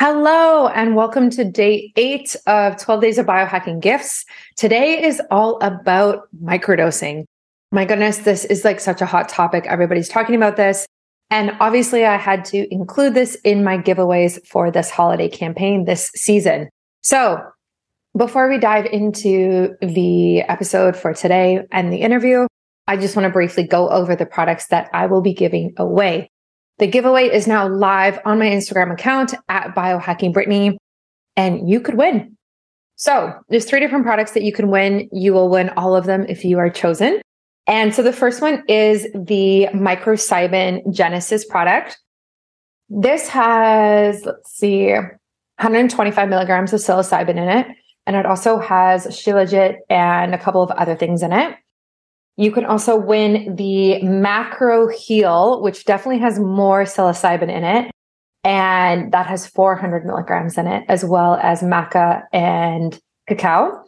Hello, and welcome to day eight of 12 Days of Biohacking Gifts. Today is all about microdosing. My goodness, this is like such a hot topic. Everybody's talking about this. And obviously, I had to include this in my giveaways for this holiday campaign this season. So, before we dive into the episode for today and the interview, I just want to briefly go over the products that I will be giving away. The giveaway is now live on my Instagram account at Biohacking Brittany, and you could win. So there's three different products that you can win. You will win all of them if you are chosen. And so the first one is the Microcybin Genesis product. This has, let's see, 125 milligrams of psilocybin in it. And it also has shilajit and a couple of other things in it. You can also win the Macro Heal, which definitely has more psilocybin in it. And that has 400 milligrams in it, as well as maca and cacao.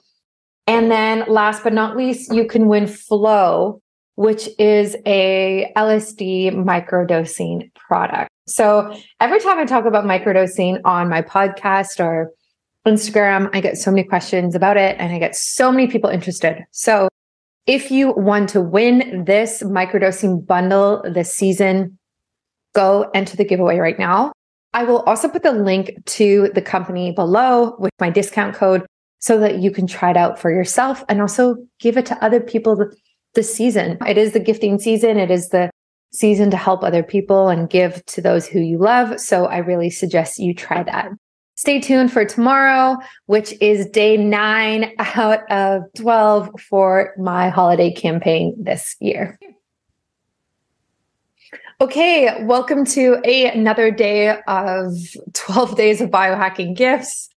And then last but not least, you can win Flow, which is a LSD microdosing product. So every time I talk about microdosing on my podcast or Instagram, I get so many questions about it and I get so many people interested. So if you want to win this microdosing bundle this season, go enter the giveaway right now. I will also put the link to the company below with my discount code so that you can try it out for yourself and also give it to other people this season. It is the gifting season. It is the season to help other people and give to those who you love. So I really suggest you try that. Stay tuned for tomorrow, which is day nine out of 12 for my holiday campaign this year. Okay, welcome to a, another day of 12 days of biohacking gifts.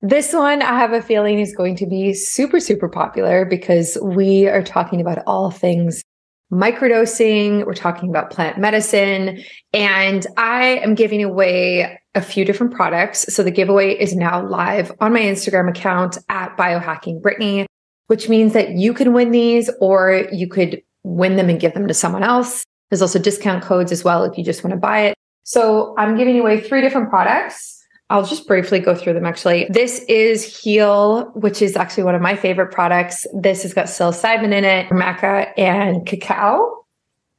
This one, I have a feeling is going to be super, super popular because we are talking about all things microdosing. We're talking about plant medicine. And I am giving away a few different products. So the giveaway is now live on my Instagram account at biohacking Brittany, which means that you can win these or you could win them and give them to someone else. There's also discount codes as well if you just want to buy it. So I'm giving away three different products. I'll just briefly go through them actually. This is Heal, which is actually one of my favorite products. This has got psilocybin in it, maca, and cacao.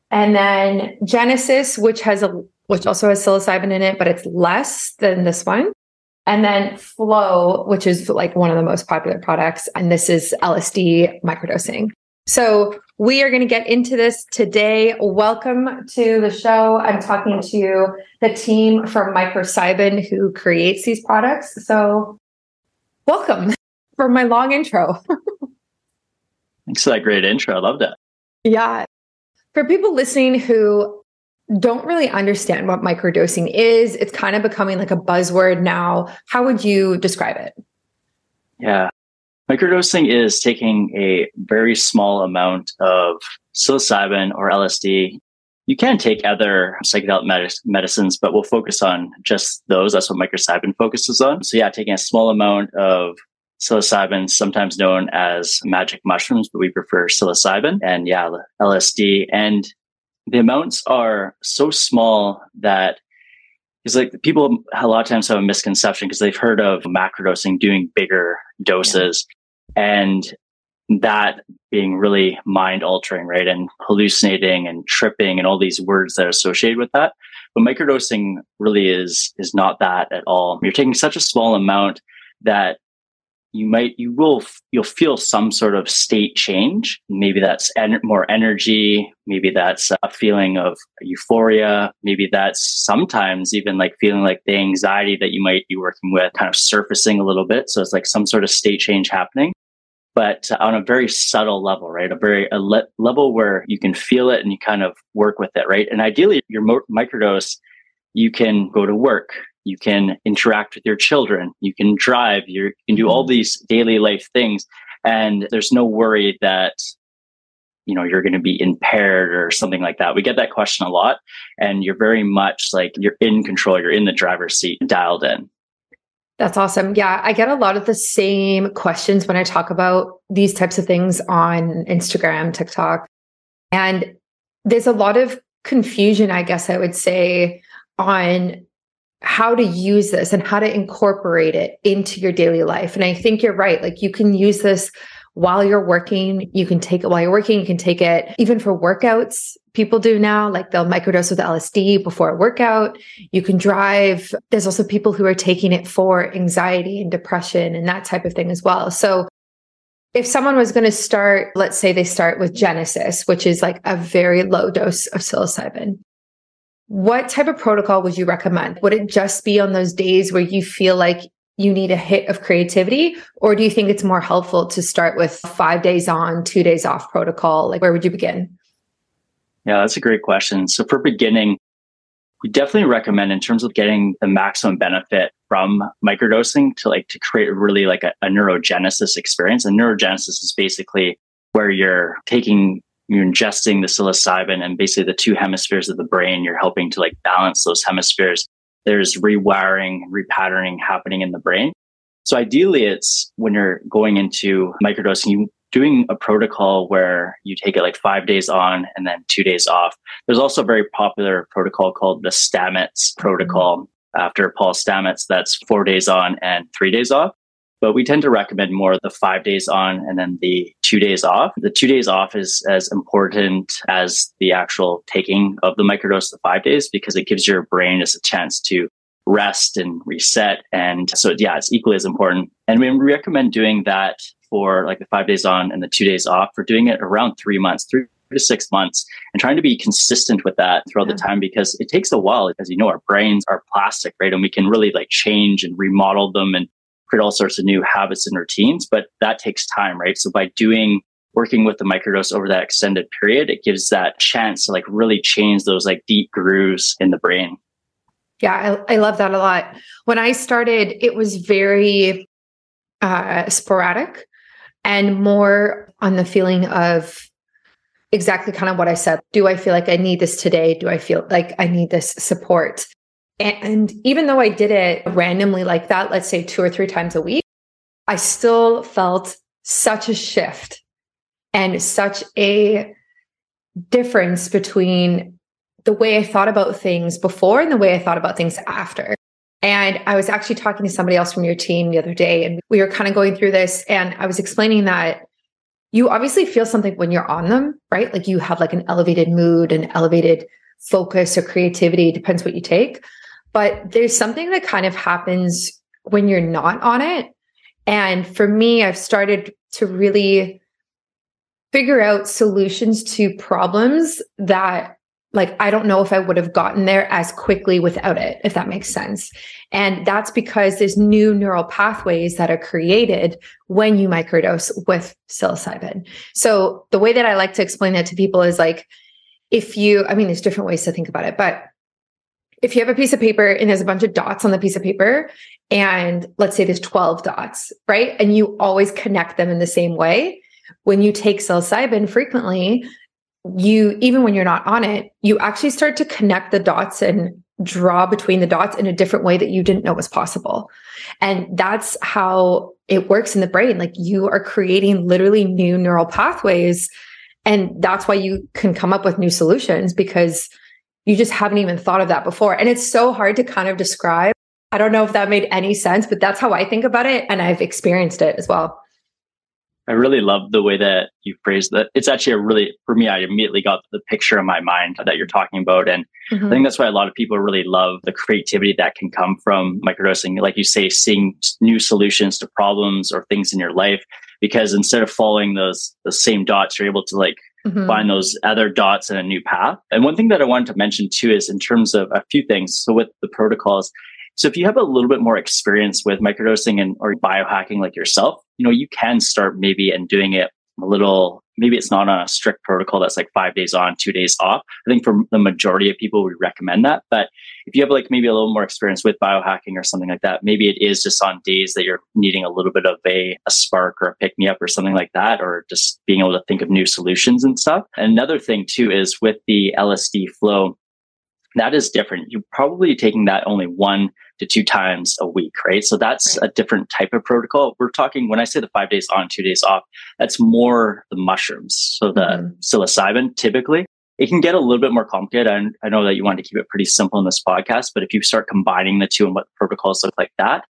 And then Genesis, which has a which also has psilocybin in it, but it's less than this one. And then Flow, which is like one of the most popular products. And this is LSD microdosing. So we are going to get into this today. Welcome to the show. I'm talking to the team from Microcybin who creates these products. So welcome for my long intro. Thanks for that great intro. I love that. Yeah. For people listening who don't really understand what microdosing is, it's kind of becoming like a buzzword now. How would you describe it? Yeah. Microdosing is taking a very small amount of psilocybin or LSD. You can take other psychedelic med- medicines, but we'll focus on just those. That's what microcybin focuses on. So, yeah, taking a small amount of psilocybin, sometimes known as magic mushrooms, but we prefer psilocybin and yeah, LSD. And the amounts are so small that it's like people a lot of times have a misconception because they've heard of macrodosing doing bigger doses and that being really mind altering, right? And hallucinating and tripping and all these words that are associated with that. But microdosing really is is not that at all. You're taking such a small amount that you might you will you'll feel some sort of state change. Maybe that's en- more energy. Maybe that's a feeling of euphoria. Maybe that's sometimes even like feeling like the anxiety that you might be working with kind of surfacing a little bit. So it's like some sort of state change happening. But on a very subtle level right? A very a le- level where you can feel it and you kind of work with it right? And ideally your mo- microdose you can go to work you can interact with your children, you can drive, you can do all mm-hmm. these daily life things. And there's no worry that, you know, you're going to be impaired or something like that. We get that question a lot. And you're very much like you're in control, you're in the driver's seat, dialed in. That's awesome. Yeah, I get a lot of the same questions when I talk about these types of things on Instagram, TikTok. And there's a lot of confusion, I guess I would say, on how to use this and how to incorporate it into your daily life. And I think you're right. Like you can use this while you're working. You can take it while you're working. You can take it even for workouts. People do now, like they'll microdose with LSD before a workout. You can drive. There's also people who are taking it for anxiety and depression and that type of thing as well. So if someone was going to start, let's say they start with Genesis, which is like a very low dose of psilocybin, what type of protocol would you recommend? Would it just be on those days where you feel like you need a hit of creativity? Or do you think it's more helpful to start with five days on, two days off protocol? Like, where would you begin? Yeah, that's a great question. So, for beginning, we definitely recommend in terms of getting the maximum benefit from microdosing to like to create really like a, a neurogenesis experience. And neurogenesis is basically where you're taking you're ingesting the psilocybin and basically the two hemispheres of the brain you're helping to like balance those hemispheres there's rewiring repatterning happening in the brain so ideally it's when you're going into microdosing you doing a protocol where you take it like five days on and then two days off. There's also a very popular protocol called the Stamets protocol mm-hmm. after Paul Stamets. That's four days on and three days off. But we tend to recommend more the five days on and then the two days off. The two days off is as important as the actual taking of the microdose the five days because it gives your brain just a chance to rest and reset. And so, yeah, it's equally as important. And we recommend doing that for like the five days on and the two days off for doing it around three months, three to six months, and trying to be consistent with that throughout yeah. the time because it takes a while. As you know, our brains are plastic, right? And we can really like change and remodel them and create all sorts of new habits and routines, but that takes time, right? So by doing working with the microdose over that extended period, it gives that chance to like really change those like deep grooves in the brain. Yeah, I, I love that a lot. When I started, it was very uh, sporadic and more on the feeling of exactly kind of what I said. Do I feel like I need this today? Do I feel like I need this support? And even though I did it randomly like that, let's say two or three times a week, I still felt such a shift and such a difference between the way I thought about things before and the way I thought about things after. And I was actually talking to somebody else from your team the other day, and we were kind of going through this. And I was explaining that you obviously feel something when you're on them, right? Like you have like an elevated mood, an elevated focus or creativity, depends what you take. But there's something that kind of happens when you're not on it. And for me, I've started to really figure out solutions to problems that like I don't know if I would have gotten there as quickly without it, if that makes sense. And that's because there's new neural pathways that are created when you microdose with psilocybin. So the way that I like to explain that to people is like, if you, I mean, there's different ways to think about it, but if you have a piece of paper and there's a bunch of dots on the piece of paper, and let's say there's 12 dots, right? And you always connect them in the same way. When you take psilocybin frequently, you even when you're not on it you actually start to connect the dots and draw between the dots in a different way that you didn't know was possible and that's how it works in the brain like you are creating literally new neural pathways and that's why you can come up with new solutions because you just haven't even thought of that before and it's so hard to kind of describe i don't know if that made any sense but that's how i think about it and i've experienced it as well I really love the way that you phrased that. It's actually a really, for me, I immediately got the picture in my mind that you're talking about. And mm-hmm. I think that's why a lot of people really love the creativity that can come from microdosing. Like you say, seeing new solutions to problems or things in your life, because instead of following those, the same dots, you're able to like mm-hmm. find those other dots in a new path. And one thing that I wanted to mention too is in terms of a few things. So with the protocols, so if you have a little bit more experience with microdosing and or biohacking like yourself, you know, you can start maybe and doing it a little maybe it's not on a strict protocol that's like five days on, two days off. I think for the majority of people, we recommend that. But if you have like maybe a little more experience with biohacking or something like that, maybe it is just on days that you're needing a little bit of a, a spark or a pick me up or something like that, or just being able to think of new solutions and stuff. Another thing too is with the LSD flow, that is different. You're probably taking that only one to two times a week, right? So that's right. a different type of protocol. We're talking, when I say the five days on, two days off, that's more the mushrooms. So the mm-hmm. psilocybin typically, it can get a little bit more complicated. And I know that you want to keep it pretty simple in this podcast, but if you start combining the two and what the protocols look like that,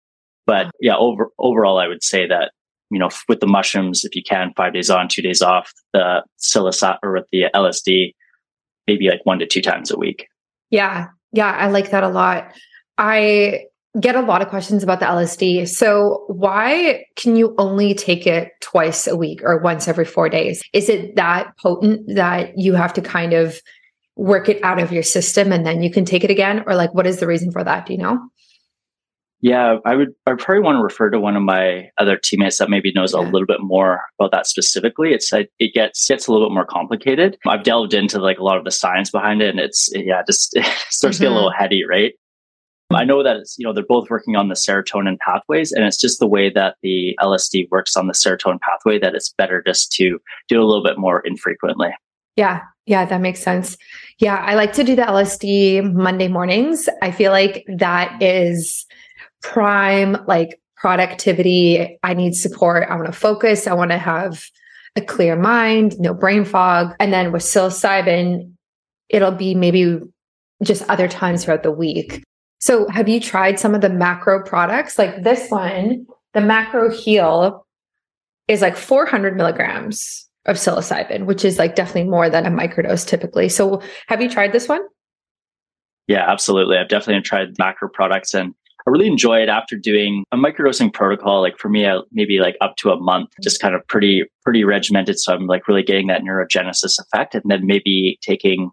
but yeah, over, overall, I would say that, you know, with the mushrooms, if you can, five days on, two days off, the psilocybin or with the LSD, maybe like one to two times a week. Yeah. Yeah. I like that a lot. I get a lot of questions about the LSD. So, why can you only take it twice a week or once every four days? Is it that potent that you have to kind of work it out of your system and then you can take it again? Or, like, what is the reason for that? Do you know? Yeah, I would. I probably want to refer to one of my other teammates that maybe knows a little bit more about that specifically. It's it gets gets a little bit more complicated. I've delved into like a lot of the science behind it, and it's yeah, just it starts mm-hmm. to get a little mm-hmm. heady, right? I know that it's, you know they're both working on the serotonin pathways, and it's just the way that the LSD works on the serotonin pathway that it's better just to do a little bit more infrequently. Yeah, yeah, that makes sense. Yeah, I like to do the LSD Monday mornings. I feel like that is prime like productivity. I need support. I want to focus. I want to have a clear mind, no brain fog. And then with psilocybin, it'll be maybe just other times throughout the week. So have you tried some of the macro products? Like this one, the macro heal is like 400 milligrams of psilocybin, which is like definitely more than a microdose typically. So have you tried this one? Yeah, absolutely. I've definitely tried macro products and I really enjoy it after doing a microdosing protocol. Like for me, I, maybe like up to a month, just kind of pretty, pretty regimented. So I'm like really getting that neurogenesis effect and then maybe taking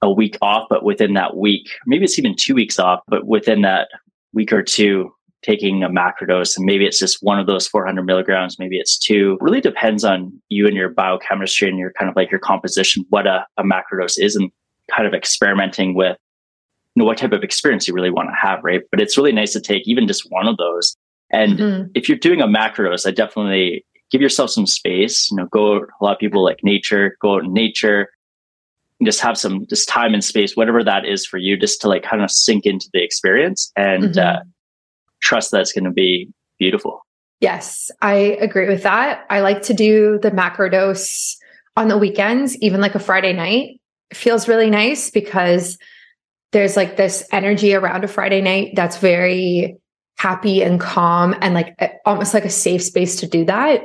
a week off, but within that week, maybe it's even two weeks off, but within that week or two, taking a macrodose and maybe it's just one of those 400 milligrams maybe it's two really depends on you and your biochemistry and your kind of like your composition what a, a macrodose is and kind of experimenting with know what type of experience you really want to have, right? But it's really nice to take even just one of those. And mm-hmm. if you're doing a macrodose, I definitely give yourself some space. You know, go a lot of people like nature, go out in nature, just have some just time and space, whatever that is for you, just to like kind of sink into the experience and mm-hmm. uh, trust that it's going to be beautiful. Yes, I agree with that. I like to do the macrodose on the weekends, even like a Friday night. It feels really nice because there's like this energy around a Friday night that's very happy and calm and like almost like a safe space to do that.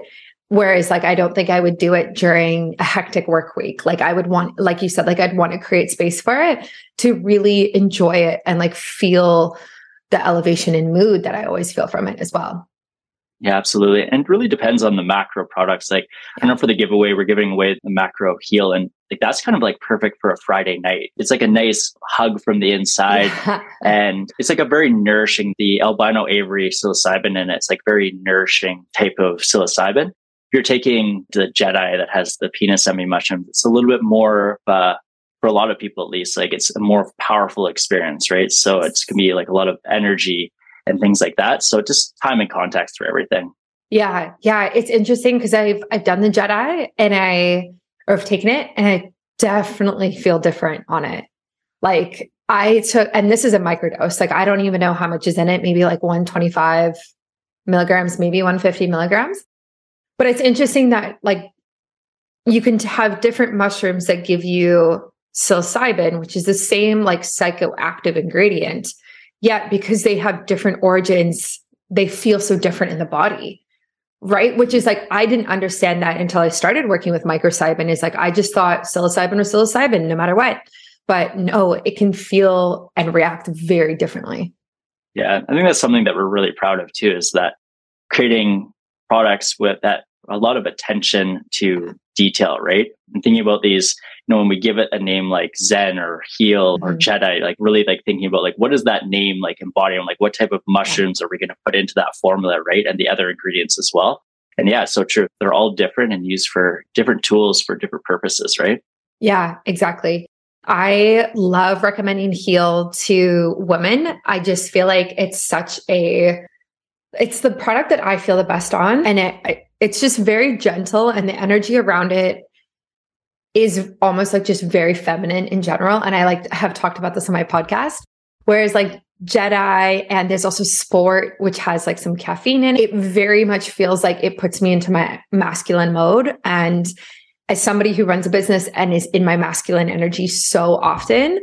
Whereas, like, I don't think I would do it during a hectic work week. Like, I would want, like you said, like, I'd want to create space for it to really enjoy it and like feel the elevation in mood that I always feel from it as well. Yeah, absolutely. And really depends on the macro products. Like. I know for the giveaway, we're giving away the macro heal and like that's kind of like perfect for a Friday night. It's like a nice hug from the inside. And it's like a very nourishing, the albino Avery psilocybin and it's like very nourishing type of psilocybin. If you're taking the Jedi that has the Penis Envy mushroom, it's a little bit more uh, for a lot of people at least, like it's a more powerful experience, right? So it's gonna be like a lot of energy and things like that. So just time and context for everything. Yeah. Yeah. It's interesting because I've I've done the Jedi and I or I've taken it and I definitely feel different on it. Like I took and this is a microdose. Like I don't even know how much is in it, maybe like 125 milligrams, maybe 150 milligrams. But it's interesting that like you can have different mushrooms that give you psilocybin, which is the same like psychoactive ingredient Yet, because they have different origins, they feel so different in the body. Right. Which is like, I didn't understand that until I started working with microcybin. Is like, I just thought psilocybin or psilocybin, no matter what. But no, it can feel and react very differently. Yeah. I think that's something that we're really proud of too, is that creating products with that a lot of attention to detail, right? And thinking about these you know, when we give it a name like Zen or Heal mm-hmm. or Jedi, like really like thinking about like what does that name like embody and like what type of mushrooms are we going to put into that formula, right? And the other ingredients as well. And yeah, so true. They're all different and used for different tools for different purposes, right? Yeah, exactly. I love recommending Heal to women. I just feel like it's such a it's the product that I feel the best on and it it's just very gentle and the energy around it is almost like just very feminine in general. And I like have talked about this on my podcast. Whereas like Jedi and there's also sport, which has like some caffeine in it. It very much feels like it puts me into my masculine mode. And as somebody who runs a business and is in my masculine energy so often,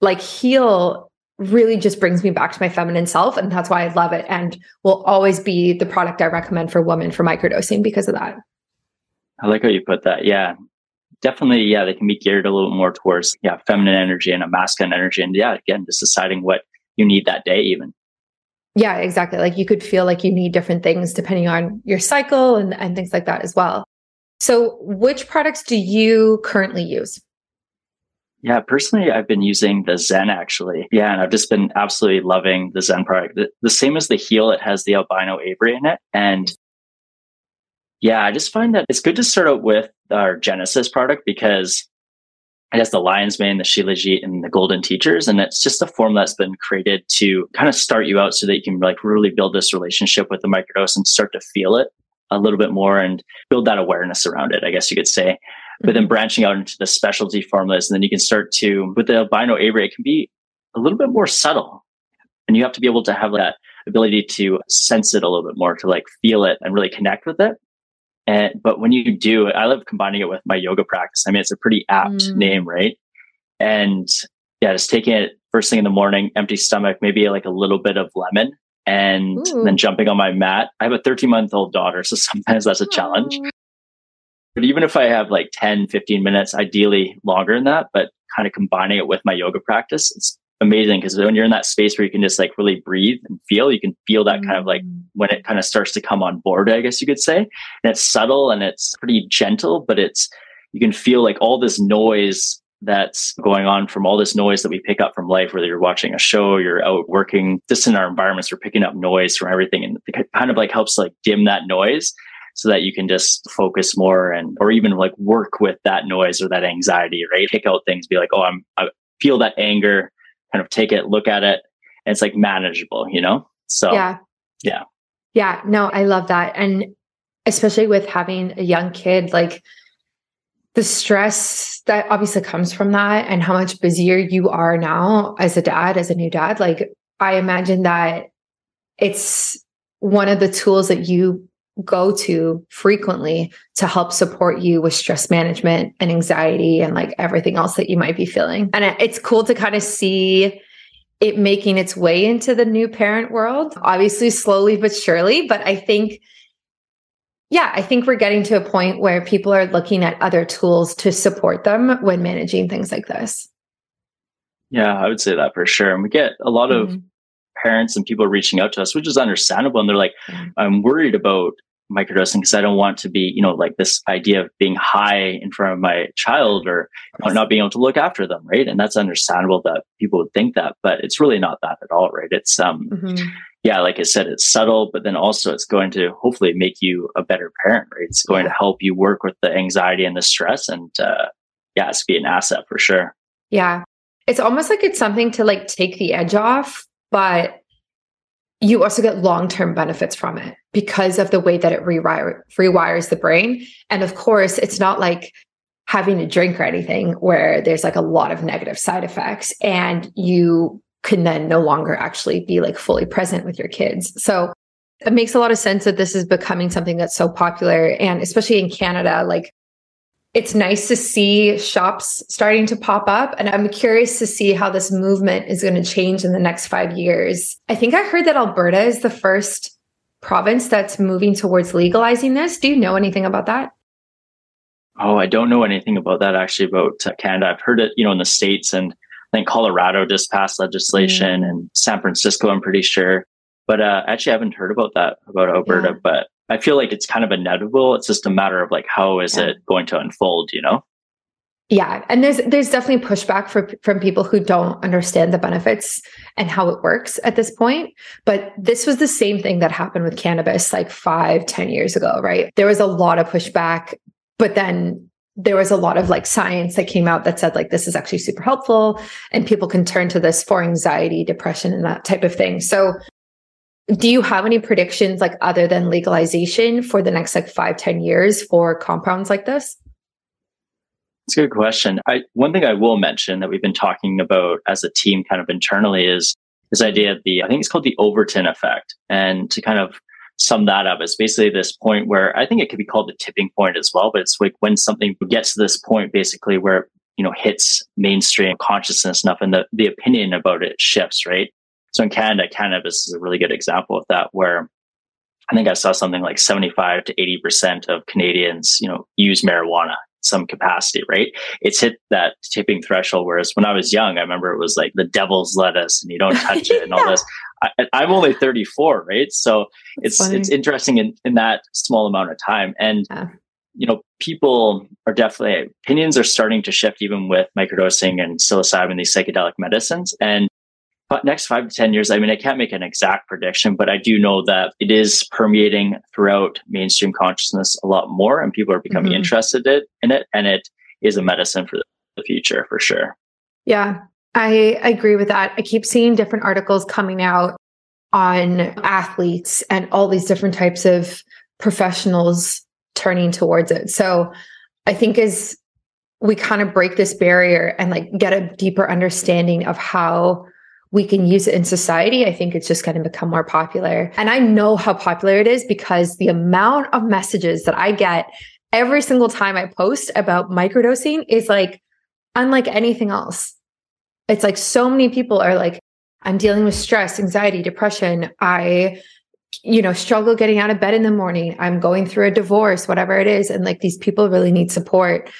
like heal really just brings me back to my feminine self. And that's why I love it and will always be the product I recommend for women for microdosing because of that. I like how you put that. Yeah. Definitely, yeah, they can be geared a little more towards yeah, feminine energy and a masculine energy. And yeah, again, just deciding what you need that day even. Yeah, exactly. Like you could feel like you need different things depending on your cycle and, and things like that as well. So, which products do you currently use? Yeah, personally, I've been using the Zen actually. Yeah, and I've just been absolutely loving the Zen product. The, the same as the Heal, it has the albino Avery in it. And yeah, I just find that it's good to start out with our Genesis product because it has the lion's mane, the Shilajit, and the golden teachers. And it's just a form that's been created to kind of start you out so that you can like really build this relationship with the microdose and start to feel it a little bit more and build that awareness around it, I guess you could say. But then mm-hmm. branching out into the specialty formulas, and then you can start to, with the albino Abry, it can be a little bit more subtle. And you have to be able to have that ability to sense it a little bit more, to like feel it and really connect with it. And, but when you do, I love combining it with my yoga practice. I mean, it's a pretty apt mm. name, right? And yeah, just taking it first thing in the morning, empty stomach, maybe like a little bit of lemon and Ooh. then jumping on my mat. I have a 13 month old daughter, so sometimes that's a challenge. But even if I have like 10, 15 minutes, ideally longer than that, but kind of combining it with my yoga practice, it's amazing because when you're in that space where you can just like really breathe and feel, you can feel that mm. kind of like mm. when it kind of starts to come on board, I guess you could say. And it's subtle and it's pretty gentle, but it's, you can feel like all this noise that's going on from all this noise that we pick up from life, whether you're watching a show, you're out working, just in our environments, we're picking up noise from everything. And it kind of like helps like dim that noise so that you can just focus more and, or even like work with that noise or that anxiety, right? Pick out things, be like, oh, I'm, I feel that anger, kind of take it, look at it. And it's like manageable, you know? So, yeah. Yeah. Yeah. No, I love that. And especially with having a young kid, like, the stress that obviously comes from that and how much busier you are now as a dad, as a new dad, like I imagine that it's one of the tools that you go to frequently to help support you with stress management and anxiety and like everything else that you might be feeling. And it's cool to kind of see it making its way into the new parent world, obviously slowly but surely. But I think yeah, I think we're getting to a point where people are looking at other tools to support them when managing things like this. Yeah, I would say that for sure. And we get a lot mm-hmm. of parents and people reaching out to us, which is understandable. And they're like, mm-hmm. I'm worried about microdosing because I don't want to be, you know, like this idea of being high in front of my child or not being able to look after them, right? And that's understandable that people would think that, but it's really not that at all, right? It's um mm-hmm yeah, like I said, it's subtle, but then also it's going to hopefully make you a better parent, right? It's going to help you work with the anxiety and the stress and, uh, yeah, it's be an asset for sure. Yeah. It's almost like it's something to like take the edge off, but you also get long-term benefits from it because of the way that it rewire, rewires the brain. And of course, it's not like having a drink or anything where there's like a lot of negative side effects and you can then no longer actually be like fully present with your kids. So it makes a lot of sense that this is becoming something that's so popular. And especially in Canada, like it's nice to see shops starting to pop up. And I'm curious to see how this movement is going to change in the next five years. I think I heard that Alberta is the first province that's moving towards legalizing this. Do you know anything about that? Oh, I don't know anything about that actually about Canada. I've heard it, you know, in the States and I think Colorado just passed legislation mm. and San Francisco, I'm pretty sure. But uh, actually, I haven't heard about that about Alberta. Yeah. But I feel like it's kind of inevitable. It's just a matter of like how is yeah. it going to unfold, you know? Yeah, and there's there's definitely pushback for, from people who don't understand the benefits and how it works at this point. But this was the same thing that happened with cannabis like five, ten years ago, right? There was a lot of pushback, but then there was a lot of like science that came out that said like this is actually super helpful and people can turn to this for anxiety depression and that type of thing so do you have any predictions like other than legalization for the next like five ten years for compounds like this it's a good question I, one thing i will mention that we've been talking about as a team kind of internally is this idea of the i think it's called the overton effect and to kind of sum that up. It's basically this point where I think it could be called the tipping point as well, but it's like when something gets to this point basically where you know hits mainstream consciousness enough and the, the opinion about it shifts, right? So in Canada, cannabis is a really good example of that where I think I saw something like 75 to 80% of Canadians, you know, use marijuana some capacity, right? It's hit that tipping threshold. Whereas when I was young, I remember it was like the devil's lettuce and you don't touch it and all this. I, am only 34, right? So That's it's funny. it's interesting in, in that small amount of time. And yeah. you know, people are definitely opinions are starting to shift even with microdosing and psilocybin, these psychedelic medicines. And next five to 10 years, I mean, I can't make an exact prediction, but I do know that it is permeating throughout mainstream consciousness a lot more and people are becoming mm-hmm. interested in it. And it is a medicine for the future for sure. Yeah, I agree with that. I keep seeing different articles coming out on athletes and all these different types of professionals turning towards it. So I think as we kind of break this barrier and like get a deeper understanding of how we can use it in society, I think it's just going to become more popular. And I know how popular it is because the amount of messages that I get every single time I post about microdosing is like unlike anything else. It's like so many people are like, I'm dealing with stress, anxiety, depression. I, you know, struggle getting out of bed in the morning. I'm going through a divorce, whatever it is. And like these people really need support.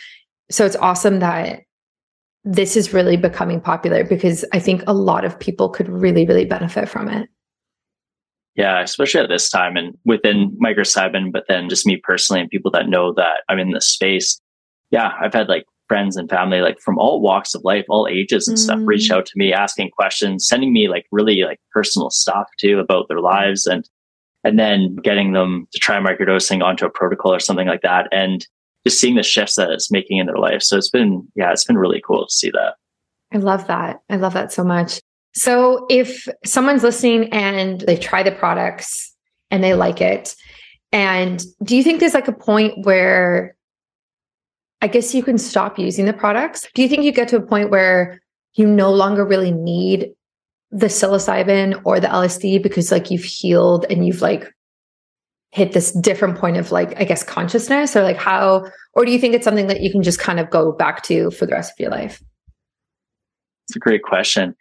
So it's awesome that this is really becoming popular because I think a lot of people could really, really benefit from it. Yeah, especially at this time and within microcybin, but then just me personally and people that know that I'm in this space. Yeah, I've had like friends and family like from all walks of life, all ages and mm. stuff reach out to me asking questions, sending me like really like personal stuff too about their lives and and then getting them to try microdosing onto a protocol or something like that. And just seeing the shifts that it's making in their life. So it's been, yeah, it's been really cool to see that. I love that. I love that so much. So if someone's listening and they try the products and they like it, and do you think there's like a point where I guess you can stop using the products? Do you think you get to a point where you no longer really need the psilocybin or the LSD because like you've healed and you've like hit this different point of like i guess consciousness or like how or do you think it's something that you can just kind of go back to for the rest of your life it's a great question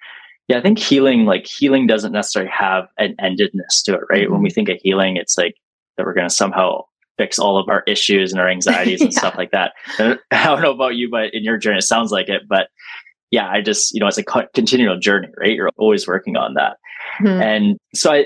yeah i think healing like healing doesn't necessarily have an endedness to it right mm-hmm. when we mm-hmm. think of healing it's like that we're going to somehow fix all of our issues and our anxieties and yeah. stuff like that i don't know about you but in your journey it sounds like it but yeah i just you know it's a continual journey right you're always working on that mm-hmm. and so i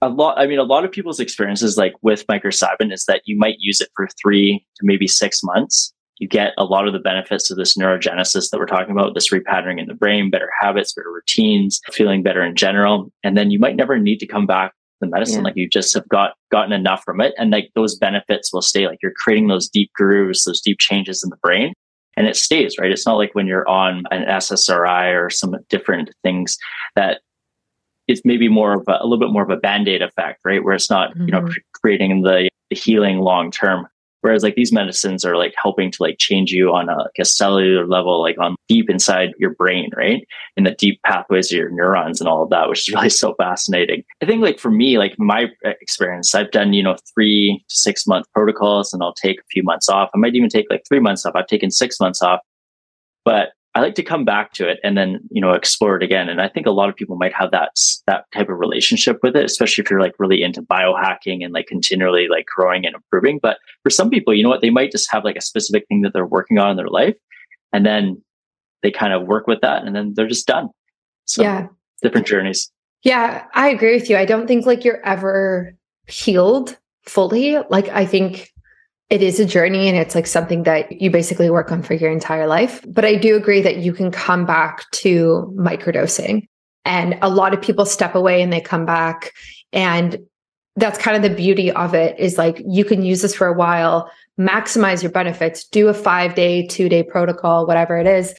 a lot i mean a lot of people's experiences like with microcybin is that you might use it for three to maybe six months. You get a lot of the benefits of this neurogenesis that we're talking about this repatterning in the brain better habits better routines feeling better in general. And then you might never need to come back to the medicine. Yeah. like you just have got gotten enough from it. And like those benefits will stay. Like you're creating those deep grooves those deep changes in the brain. And it stays right? It's not like when you're on an ssri or some different things that it's maybe more of a, a, little bit more of a band-aid effect right? Where it's not mm-hmm. you know mm-hmm. creating the, the healing long term. Whereas like these medicines are like helping to like change you on a, like a cellular level like on deep inside your brain right? In the deep pathways of your neurons and all of that which is really so fascinating. I think like for me like my experience i've done you know three to six month protocols and i'll take a few months off. I might even take like three months off. I've taken six months off. But I like to come back to it and then, you know, explore it again. And I think a lot of people might have that, that type of relationship with it, especially if you're like really into biohacking and like continually like growing and improving. But for some people, you know what, they might just have like a specific thing that they're working on in their life. And then they kind of work with that and then they're just done. So yeah. different journeys. Yeah, I agree with you. I don't think like you're ever healed fully. Like I think it is a journey and it's like something that you basically work on for your entire life. But I do agree that you can come back to microdosing. And a lot of people step away and they come back. And that's kind of the beauty of it is like you can use this for a while, maximize your benefits, do a five day, two day protocol, whatever it is,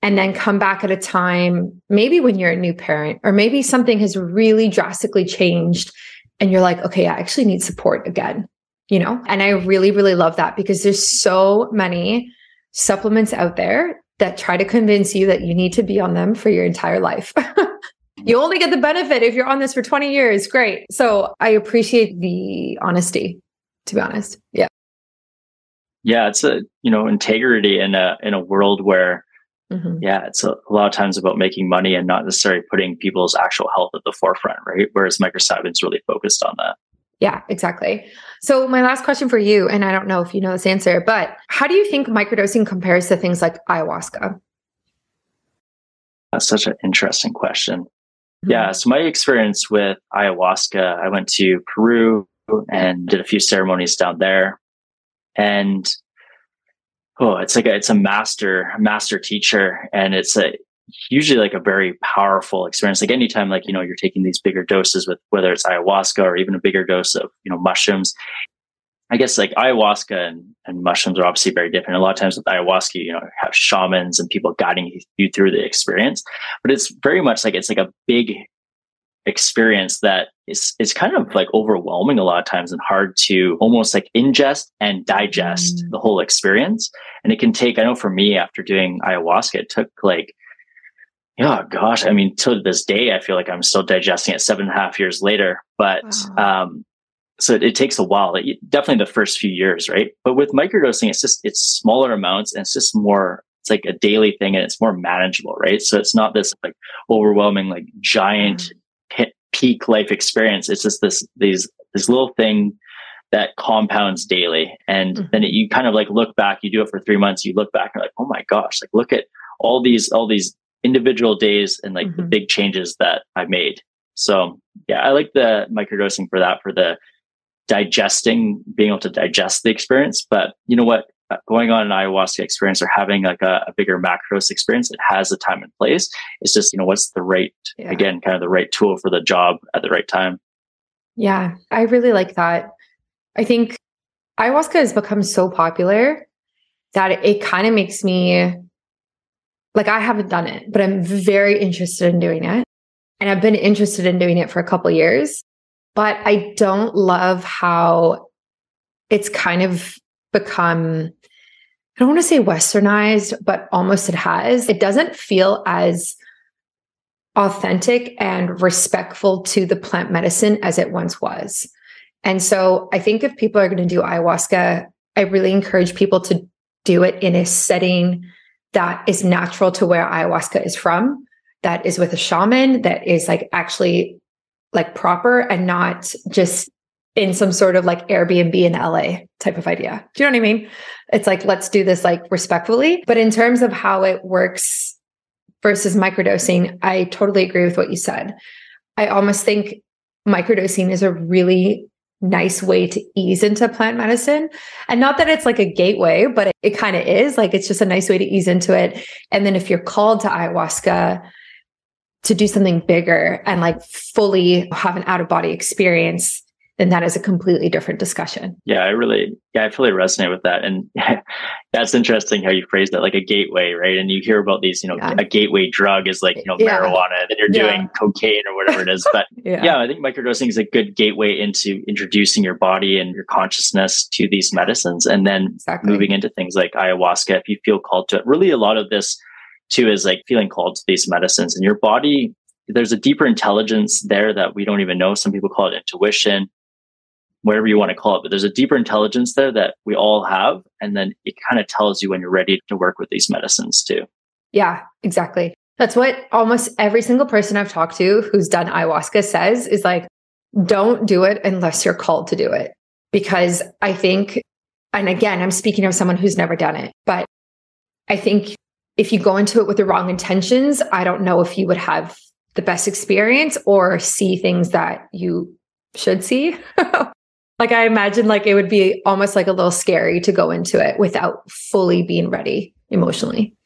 and then come back at a time, maybe when you're a new parent, or maybe something has really drastically changed and you're like, okay, I actually need support again you know? And I really, really love that because there's so many supplements out there that try to convince you that you need to be on them for your entire life. You only get the benefit if you're on this for 20 years. Great. So I appreciate the honesty, to be honest. Yeah. Yeah, it's a you know integrity in a in a world where mm-hmm. yeah, it's a, a, lot of times about making money and not necessarily putting people's actual health at the forefront, right? Whereas microcybin's really focused on that. Yeah, exactly. So my last question for you, and I don't know if you know this answer, but how do you think microdosing compares to things like ayahuasca? That's such an interesting question. Mm-hmm. Yeah. So my experience with ayahuasca, I went to Peru and did a few ceremonies down there. And oh, it's like a, it's a master, master teacher. And it's a usually like a very powerful experience. Like anytime, like, you know, you're taking these bigger doses with whether it's ayahuasca or even a bigger dose of, you know, mushrooms, I guess like ayahuasca and, and mushrooms are obviously very different. A lot of times with ayahuasca, you know, have shamans and people guiding you through the experience, but it's very much like it's like a big experience that is is kind of like overwhelming a lot of times and hard to almost like ingest and digest mm. the whole experience. And it can take, I know for me after doing ayahuasca, it took like yeah, gosh, I mean, to this day, I feel like I'm still digesting it seven and a half years later. But wow. um, so it, takes a while like, definitely the first few years right but with microdosing it's just it's smaller amounts and it's just more it's like a daily thing and it's more manageable right so it's not this like overwhelming like giant mm-hmm. peak life experience it's just this these this little thing that compounds daily and mm-hmm. then it, you kind of like look back you do it for three months you look back and you're like oh my gosh like look at all these all these individual days and like mm-hmm. the big changes that i made so yeah i like the microdosing for that for the digesting, being able to digest the experience. But you know what? Uh, going on an ayahuasca experience or having like a, a bigger macros experience, it has a time and place. It's just, you know, what's the right, yeah. again, kind of the right tool for the job at the right time. Yeah, I really like that. I think ayahuasca has become so popular that it, it kind of makes me like I haven't done it, but I'm very interested in doing it. And I've been interested in doing it for a couple years but I don't love how it's kind of become, I don't want to say westernized, but almost it has. It doesn't feel as authentic and respectful to the plant medicine as it once was. And so I think if people are going to do ayahuasca, I really encourage people to do it in a setting that is natural to where ayahuasca is from, that is with a shaman, that is like actually like proper and not just in some sort of like Airbnb in LA type of idea. Do you know what I mean? It's like, let's do this like respectfully. But in terms of how it works versus microdosing, I totally agree with what you said. I almost think microdosing is a really nice way to ease into plant medicine. And not that it's like a gateway, but it, it kind of is. Like it's just a nice way to ease into it. And then if you're called to ayahuasca, to do something bigger and like fully have an out of body experience, then that is a completely different discussion. Yeah, I really, yeah, I fully resonate with that. And that's interesting how you phrase that, like a gateway, right? And you hear about these, you know, yeah. a gateway drug is like, you know, yeah. marijuana, that you're doing cocaine or whatever it is. But yeah. I think microdosing is a good gateway into introducing your body and your consciousness to these medicines. And then exactly. moving into things like ayahuasca, if you feel called to it. Really, a lot of this too is like feeling called to these medicines and your body there's a deeper intelligence there that we don't even know some people call it intuition whatever you want to call it but there's a deeper intelligence there that we all have and then it kind of tells you when you're ready to work with these medicines too. Yeah exactly. That's what almost every single person i've talked to who's done ayahuasca says is like don't do it unless you're called to do it. Because i think and again i'm speaking of someone who's never done it but i think if you go into it with the wrong intentions, I don't know if you would have the best experience or see things that you should see. like I imagine like it would be almost like a little scary to go into it without fully being ready emotionally.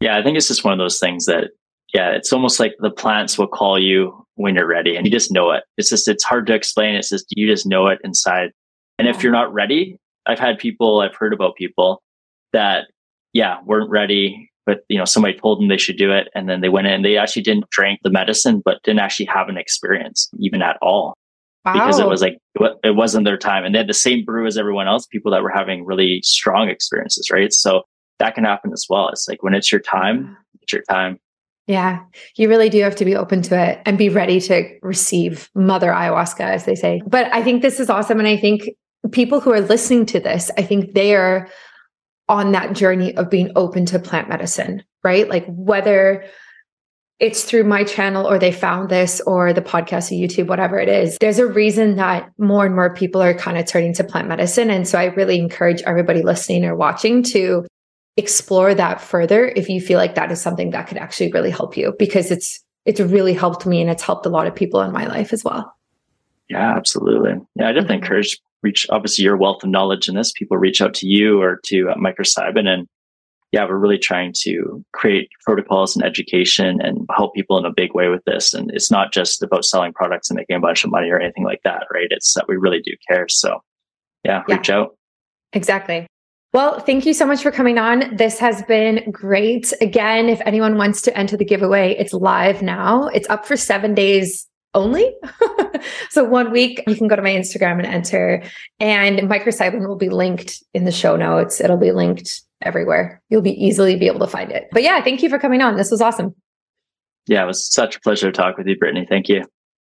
Yeah, I think it's just one of those things that yeah, it's almost like the plants will call you when you're ready and you just know it. It's just it's hard to explain. It's just you just know it inside. And if you're not ready, I've had people, I've heard about people that yeah, weren't ready, but you know, somebody told them they should do it. And then they went in, they actually didn't drink the medicine, but didn't actually have an experience even at all. Wow. Because it was like, it wasn't their time. And they had the same brew as everyone else, people that were having really strong experiences, right? So that can happen as well. It's like when it's your time, it's your time. Yeah, you really do have to be open to it and be ready to receive mother ayahuasca, as they say. But I think this is awesome. And I think people who are listening to this, I think they are on that journey of being open to plant medicine, right? Like whether it's through my channel or they found this or the podcast or YouTube, whatever it is, there's a reason that more and more people are kind of turning to plant medicine. And so I really encourage everybody listening or watching to explore that further if you feel like that is something that could actually really help you because it's it's really helped me and it's helped a lot of people in my life as well. Yeah, absolutely. Yeah, I definitely mm-hmm. encourage reach obviously your wealth of knowledge in this. People reach out to you or to uh, microcybin and yeah, we're really trying to create protocols and education and help people in a big way with this. And it's not just about selling products and making a bunch of money or anything like that, right? It's that we really do care. So yeah, yeah. reach out. Exactly. Well, thank you so much for coming on. This has been great. Again, if anyone wants to enter the giveaway, it's live now. It's up for seven days only. so one week you can go to my Instagram and enter and microcybin will be linked in the show notes. It'll be linked everywhere. You'll be easily be able to find it. But yeah, thank you for coming on. This was awesome. Yeah, it was such a pleasure to talk with you, Brittany. Thank you.